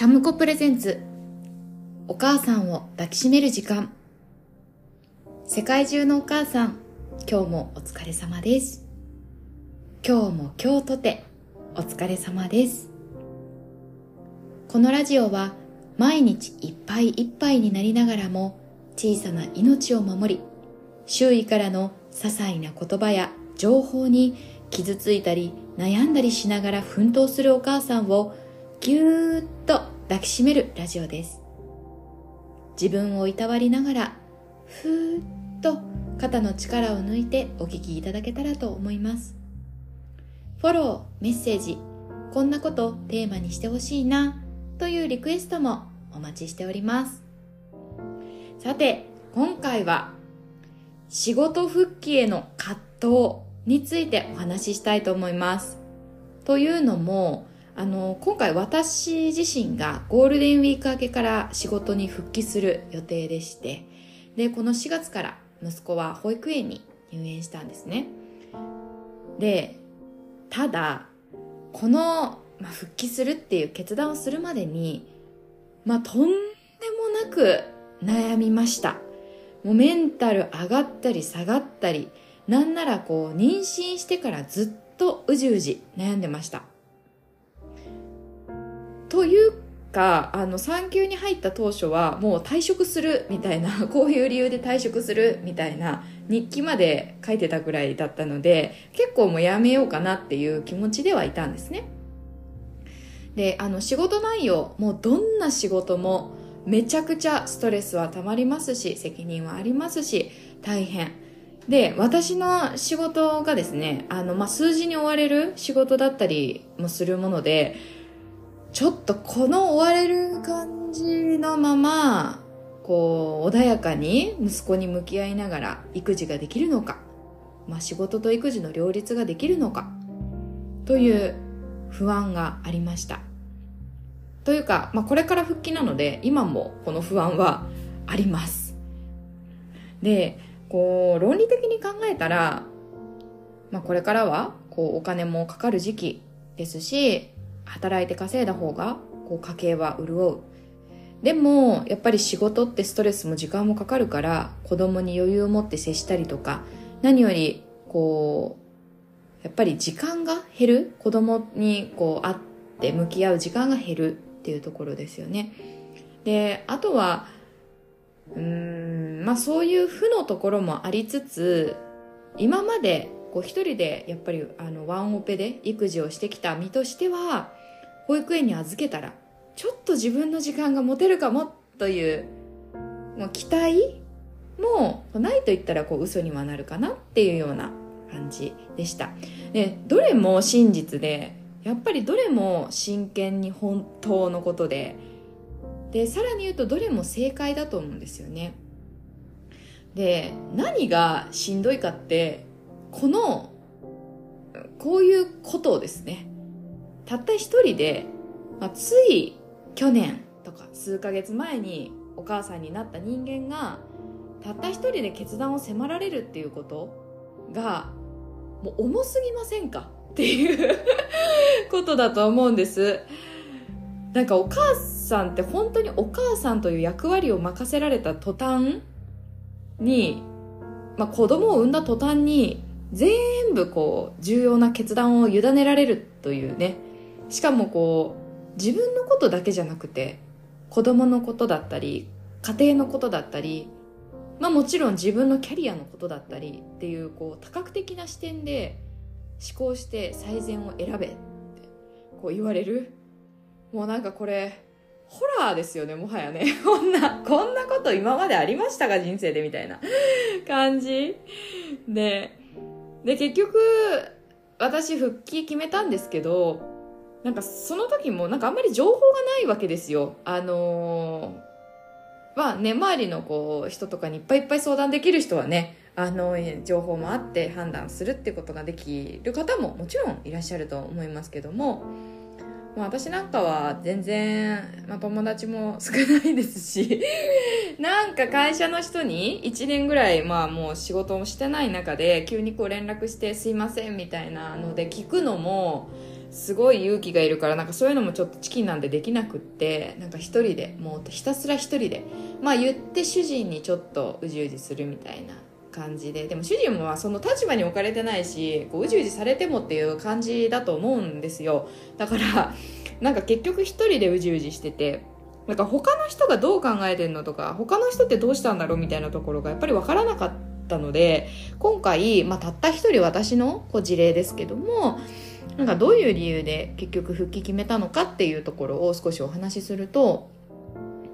チャムコプレゼンツ。お母さんを抱きしめる時間。世界中のお母さん今日もお疲れ様です。今日も今日とてお疲れ様です。このラジオは毎日いっぱいいっぱいになりながらも小さな命を守り周囲からの些細な言葉や情報に傷ついたり悩んだりしながら奮闘するお母さんをぎゅーっと抱きしめるラジオです。自分をいたわりながらふーっと肩の力を抜いてお聞きいただけたらと思います。フォロー、メッセージこんなことテーマにしてほしいなというリクエストもお待ちしております。さて今回は仕事復帰への葛藤についてお話ししたいと思います。というのもあの今回私自身がゴールデンウィーク明けから仕事に復帰する予定でしてでこの4月から息子は保育園に入園したんですね。でただこの、まあ、復帰するっていう決断をするまでにまあとんでもなく悩みました。もうメンタル上がったり下がったりなんならこう妊娠してからずっとうじうじ悩んでました。というかあの産休に入った当初はもう退職するみたいな こういう理由で退職するみたいな日記まで書いてたぐらいだったので結構もうやめようかなっていう気持ちではいたんですね。であの仕事内容もうどんな仕事もめちゃくちゃストレスはたまりますし責任はありますし大変。で私の仕事がですねあの、まあ、数字に追われる仕事だったりもするものでちょっとこの追われる感じのままこう穏やかに息子に向き合いながら育児ができるのか、まあ、仕事と育児の両立ができるのか。という不安がありました。というか、まあ、これから復帰なので今もこの不安はあります。でこう論理的に考えたら、まあ、これからはこうお金もかかる時期ですし働いて稼いだ方がこう家計は潤う。でもやっぱり仕事ってストレスも時間もかかるから子供に余裕を持って接したりとか何よりこうやっぱり時間が減る。子供にこう会って向き合う時間が減るっていうところですよね。であとはうんまあそういう負のところもありつつ今までこう一人でやっぱりあのワンオペで育児をしてきた身としては保育園に預けたらちょっと自分の時間が持てるかもというもう期待もないと言ったらこう嘘にはなるかなっていうような感じでした。でどれも真実でやっぱりどれも真剣に本当のことででさらに言うとどれも正解だと思うんですよね。で何がしんどいかってこのこういうことをですねたった一人で、まあ、つい去年とか数ヶ月前にお母さんになった人間がたった一人で決断を迫られるっていうことがもう重すぎませんか？っていうことだと思うんです。なんかお母さんって本当にお母さんという役割を任せられた途端に、まあ、子供を産んだ途端に全部こう重要な決断を委ねられるというね。しかもこう自分のことだけじゃなくて子供のことだったり家庭のことだったりまあもちろん自分のキャリアのことだったりっていうこう多角的な視点で思考して最善を選べってこう言われる。もうなんかこれホラーですよねもはやね。こんなこんなこと今までありましたか人生でみたいな。感じ。でで結局私復帰決めたんですけどなんかその時もなんかあんまり情報がないわけですよ。あのー、まあね、周りのこう人とかにいっぱいいっぱい相談できる人はね、あの、情報もあって判断するってことができる方ももちろんいらっしゃると思いますけども、まあ、私なんかは全然、まあ、友達も少ないですし なんか会社の人に1年ぐらい、まあもう仕事をしてない中で急にこう連絡してすいませんみたいなので聞くのも、すごい勇気がいるからなんかそういうのもちょっとチキンなんでできなくってなんか一人でもうひたすら一人で。まあ言って主人にちょっとうじうじするみたいな感じで。でも主人もその立場に置かれてないしこううじうじされてもっていう感じだと思うんですよ。だからなんか結局一人でうじうじしててなんか他の人がどう考えてんのとか他の人ってどうしたんだろうみたいなところがやっぱり分からなかったので今回、まあ、たった一人私のこう事例ですけどもなんかどういう理由で結局復帰決めたのかっていうところを少しお話しすると、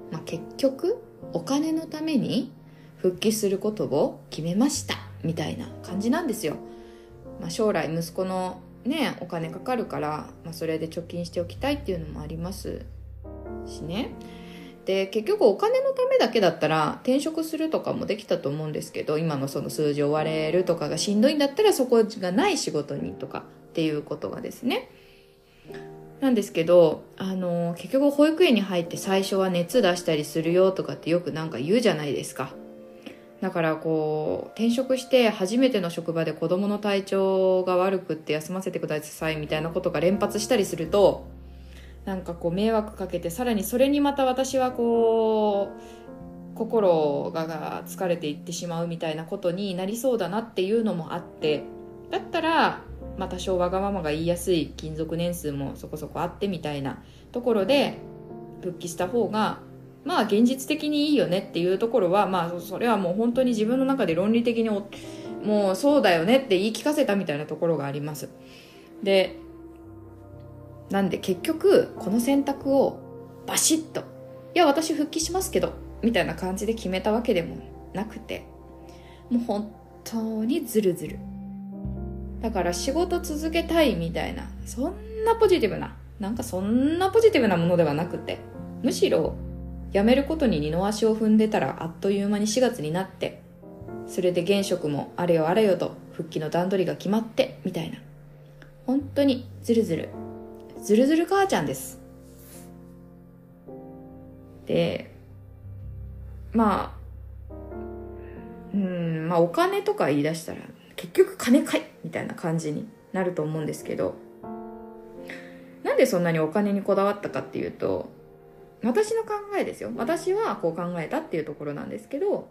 まあ、結局お金のために復帰することを決めましたみたいな感じなんですよ。まあ、将来息子のねお金かかるから、まあ、それで貯金しておきたいっていうのもありますしね。で結局お金のためだけだったら転職するとかもできたと思うんですけど今のその数字を割れるとかがしんどいんだったらそこがない仕事にとかっていうことがですね。なんですけどあの結局保育園に入って最初は熱出したりするよとかってよくなんか言うじゃないですか。だからこう転職して初めての職場で子供の体調が悪くって休ませてくださいみたいなことが連発したりするとなんかこう迷惑かけてさらにそれにまた私はこう心が疲れていってしまうみたいなことになりそうだなっていうのもあってだったらまあ多少わがままが言いやすい勤続年数もそこそこあってみたいなところで復帰した方がまあ現実的にいいよねっていうところはまあそれはもう本当に自分の中で論理的にもうそうだよねって言い聞かせたみたいなところがあります。でなんで結局この選択をバシッと「いや私復帰しますけど」みたいな感じで決めたわけでもなくてもう本当にズルズルだから仕事続けたいみたいなそんなポジティブななんかそんなポジティブなものではなくてむしろ辞めることに二の足を踏んでたらあっという間に4月になってそれで現職もあれよあれよと復帰の段取りが決まってみたいな本当にズルズルずるずる母ちゃんです。で、まあ、うん、まあお金とか言い出したら、結局金かいみたいな感じになると思うんですけど、なんでそんなにお金にこだわったかっていうと、私の考えですよ。私はこう考えたっていうところなんですけど、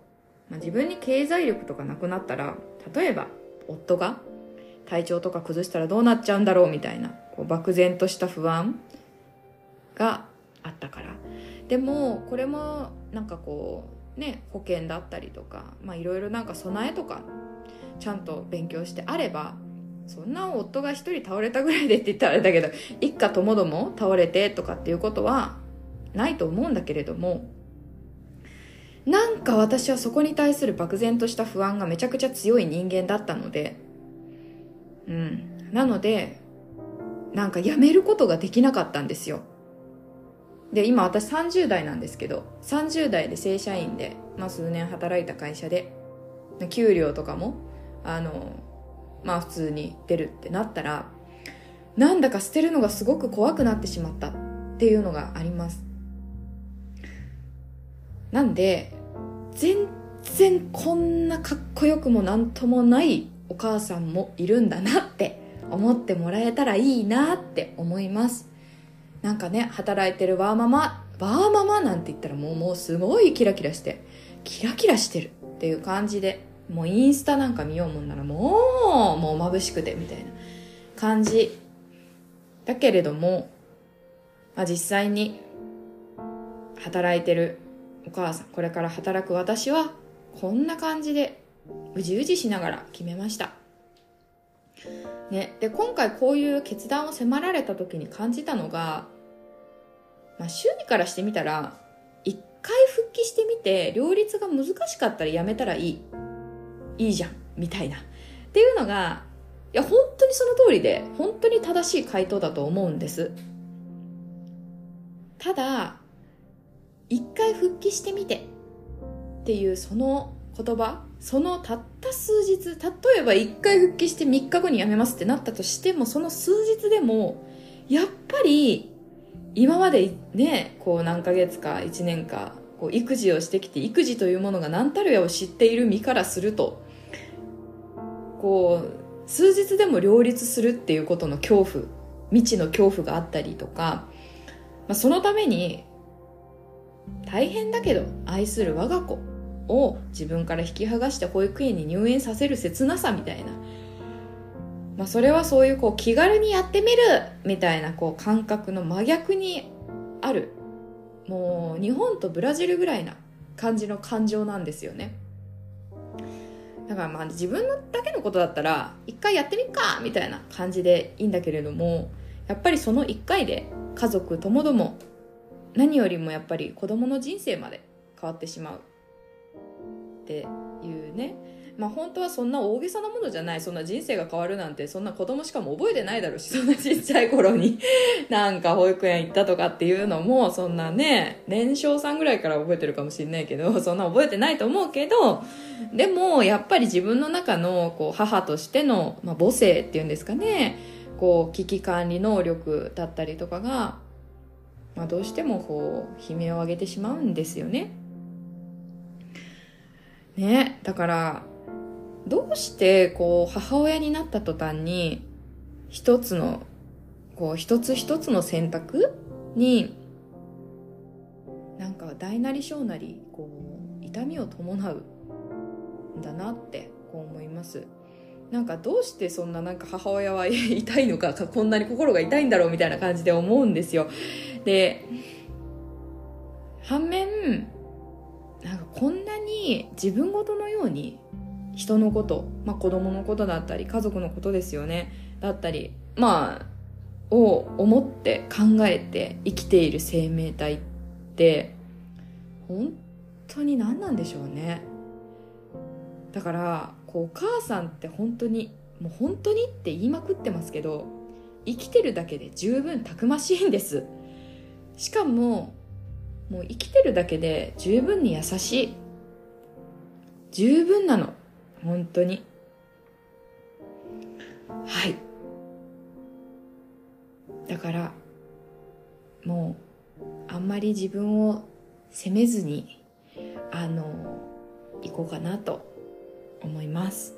まあ、自分に経済力とかなくなったら、例えば夫が体調とか崩したらどうなっちゃうんだろうみたいなこう漠然とした不安があったからでもこれもなんかこうね保険だったりとかまあいろいろなんか備えとかちゃんと勉強してあればそんな夫が一人倒れたぐらいでって言ったらあれだけど一家ともども倒れてとかっていうことはないと思うんだけれどもなんか私はそこに対する漠然とした不安がめちゃくちゃ強い人間だったのでうんなのでなんか辞めることができなかったんですよ。で、今私30代なんですけど、30代で正社員で、まあ数年働いた会社で、給料とかも、あの、まあ普通に出るってなったら、なんだか捨てるのがすごく怖くなってしまったっていうのがあります。なんで、全然こんなかっこよくもなんともないお母さんもいるんだなって思ってもらえたらいいなって思いますなんかね働いてるワーママワーママなんて言ったらもうもうすごいキラキラしてキラキラしてるっていう感じでもうインスタなんか見ようもんならもうもう眩しくてみたいな感じ。だけれども、まあ、実際に働いてるお母さんこれから働く私はこんな感じでうじうじしながら決めました。ね、で今回こういう決断を迫られた時に感じたのが、まあ、周囲からしてみたら一回復帰してみて両立が難しかったらやめたらいい。いいじゃんみたいな。っていうのがいや本当にその通りで本当に正しい回答だと思うんです。ただ一回復帰してみてっていうその言葉そのたった数日例えば1回復帰して3日後に辞めますってなったとしてもその数日でもやっぱり今までねこう何ヶ月か1年かこう育児をしてきて育児というものが何たるやを知っている身からするとこう数日でも両立するっていうことの恐怖未知の恐怖があったりとか、まあ、そのために大変だけど愛する我が子を自分から引き剥がして保育園に入園させる切なさみたいな、まあ、それはそういうこう気軽にやってみるみたいなこう感覚の真逆にあるもう日本とブラジルぐらいな感じの感情なんですよね。だからまあ自分だけのことだったら一回やってみっかみたいな感じでいいんだけれどもやっぱりその一回で家族ともども何よりもやっぱり子供の人生まで変わってしまうっていうね。まあ本当はそんな大げさなものじゃない。そんな人生が変わるなんてそんな子供しかも覚えてないだろうし そんなちっちゃい頃に。なんか保育園行ったとかっていうのもそんなね年少さんぐらいから覚えてるかもしれないけど そんな覚えてないと思うけどでもやっぱり自分の中のこう母としての、まあ、母性っていうんですかねこう危機管理能力だったりとかが、まあ、どうしてもこう悲鳴を上げてしまうんですよね。ねだからどうしてこう母親になった途端に一つのこう一つ一つの選択になんか大なり小なりこう痛みを伴うんだなってこう思います。なんかどうしてそんななんか母親は痛いのかこんなに心が痛いんだろうみたいな感じで思うんですよ。で反面なんかこんなに自分ごとのように人のこと、まあ、子供のことだったり家族のことですよね。だったりまあを思って考えて生きている生命体って本当に何なんでしょうね。だからこうお母さんって本当にもう本当にって言いまくってますけど生きてるだけで十分たくましいんです。しかももう生きてるだけで十分に優しい。十分なの。本当にはいだからもうあんまり自分を責めずにあの行こうかなと思います。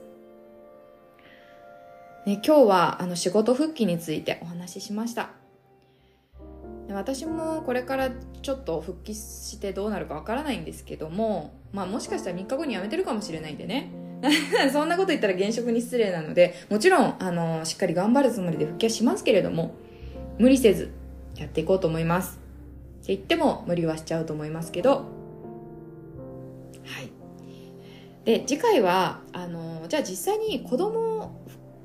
ね、今日はあの仕事復帰についてお話ししました。私もこれからちょっと復帰してどうなるかわからないんですけども、まあもしかしたら3日後に辞めてるかもしれないんでね。そんなこと言ったら現職に失礼なので、もちろん、あの、しっかり頑張るつもりで復帰はしますけれども、無理せずやっていこうと思います。って言っても無理はしちゃうと思いますけど、はい。で、次回は、あの、じゃあ実際に子供、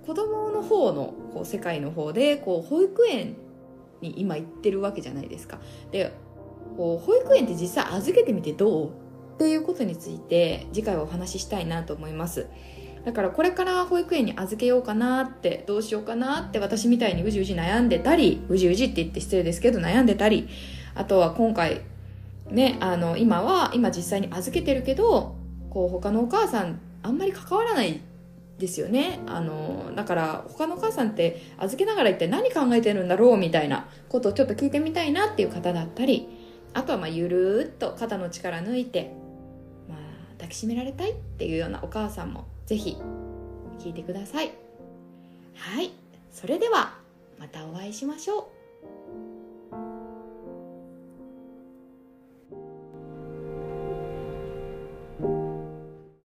子供の方のこう世界の方で、こう、保育園に今行ってるわけじゃないですか。で、こう保育園って実際預けてみてどう？っていうことについて次回はお話ししたいなと思います。だからこれから保育園に預けようかなってどうしようかなって私みたいにうじうじ悩んでたりうじうじって言って失礼ですけど悩んでたりあとは今回ねあの今は今実際に預けてるけどこう他のお母さんあんまり関わらないですよねあのだから他のお母さんって預けながら一体何考えてるんだろうみたいなことをちょっと聞いてみたいなっていう方だったりあとはまあゆるーっと肩の力抜いて、抱きしめられたいっていうようなお母さんもぜひ聞いてください。はい。それではまたお会いしましょう。